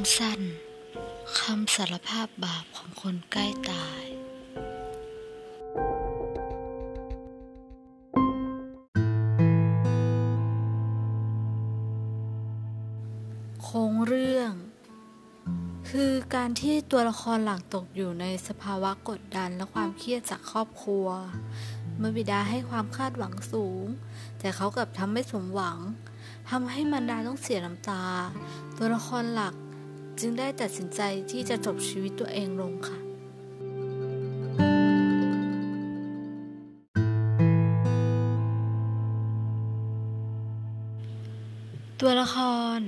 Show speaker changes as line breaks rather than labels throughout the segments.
ำสั้นคำสารภาพบาปของคนใกล้ตาย โครงเรื่อง คือการที่ตัวละครหลักตกอยู่ในสภาวะกดดันและความเครียดจากครอบครัว เมื่อบิดาให้ความคาดหวังสูง แต่เขากลับทำไม่สมหวังทำให้มันดาต้องเสียน้ำตา ตัวละครหลัก จึงได้ตัดสินใจที่จะจบชีวิตตัวเองลงค่ะ ตัวละคร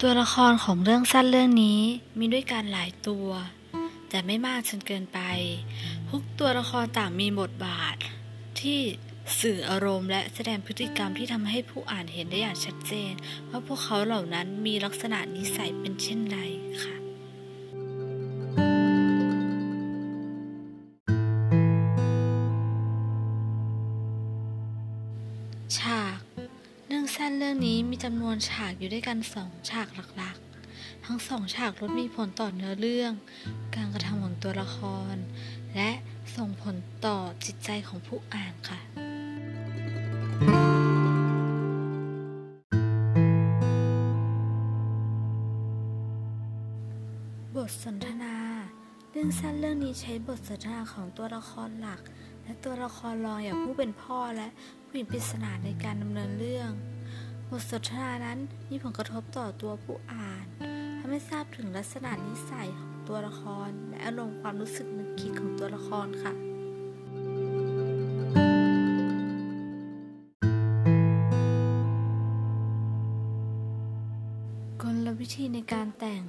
ตัวละครของเรื่องสั้นเรื่องนี้มีด้วยกันหลายตัว แต่ไม่มากจนเกินไปทุกตัวละครต่างมีบทบาทที่ สื่ออารมณ์และแสดงพฤติกรรมที่ทำให้ผู้อ่านเห็นได้อย่างชัดเจน ว่าพวกเขาเหล่านั้นมีลักษณะนิสัยเป็นเช่นไรค่ะฉากเรื่องสั้นเรื่องนี้มีจำนวนฉากอยู่ด้วยกันสองฉากหลักๆ ทั้งสองฉากล้วนมีผลต่อเนื้อเรื่อง การกระทำของตัวละคร และส่งผลต่อจิตใจของผู้อ่านค่ะ บทสนทนา เรื่องสั้นเรื่องนี้ใช้บทสนทนาของตัวละครหลัก และตัวละครรองอย่างผู้เป็นพ่อและผู้หญิงปริศนาในการดำเนินเรื่อง บทสนทนานั้นมีผลกระทบต่อตัวผู้อ่านทำให้ทราบถึงลักษณะนิสัยของตัวละคร และอารมณ์ความรู้สึกนึกคิดของตัวละครค่ะกลวิธีในการแต่ง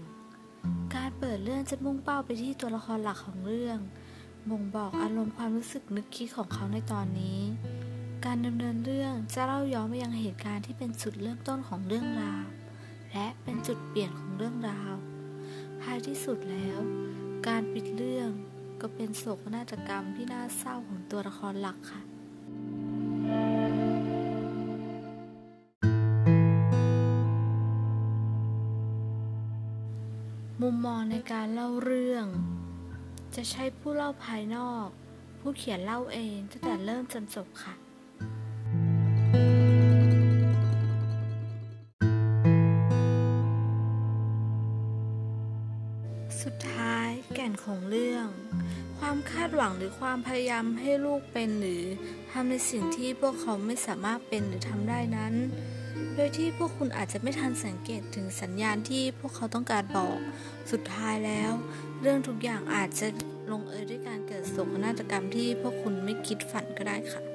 การเปิดเรื่องจะมุ่งเป้าไปที่ตัวละครหลักของเรื่อง บ่งบอกอารมณ์ความรู้สึกนึกคิดของเขาในตอนนี้ การดำเนินเรื่องจะเล่าย้อนไปยังเหตุการณ์ที่เป็นจุดเริ่มต้นของเรื่องราว และเป็นจุดเปลี่ยนของเรื่องราว ท้ายที่สุดแล้ว การปิดเรื่องก็เป็นโศกนาฏกรรมที่น่าเศร้าของตัวละครหลักค่ะ มุมมองในการเล่าเรื่อง จะใช้ผู้เล่าภายนอก ผู้เขียนเล่าเองตั้งแต่เริ่มจนจบค่ะ สุดท้ายแก่นของเรื่อง ความคาดหวังหรือความพยายามให้ลูกเป็นหรือทำในสิ่งที่พวกเขาไม่สามารถเป็นหรือทำได้นั้น โดยที่พวกคุณอาจจะไม่ทันสังเกตถึงสัญญาณที่พวกเขาต้องการบอก สุดท้ายแล้ว เรื่องทุกอย่างอาจจะลงเอยด้วยการเกิดโศกนาฏกรรมที่พวกคุณไม่คิดฝันก็ได้ค่ะ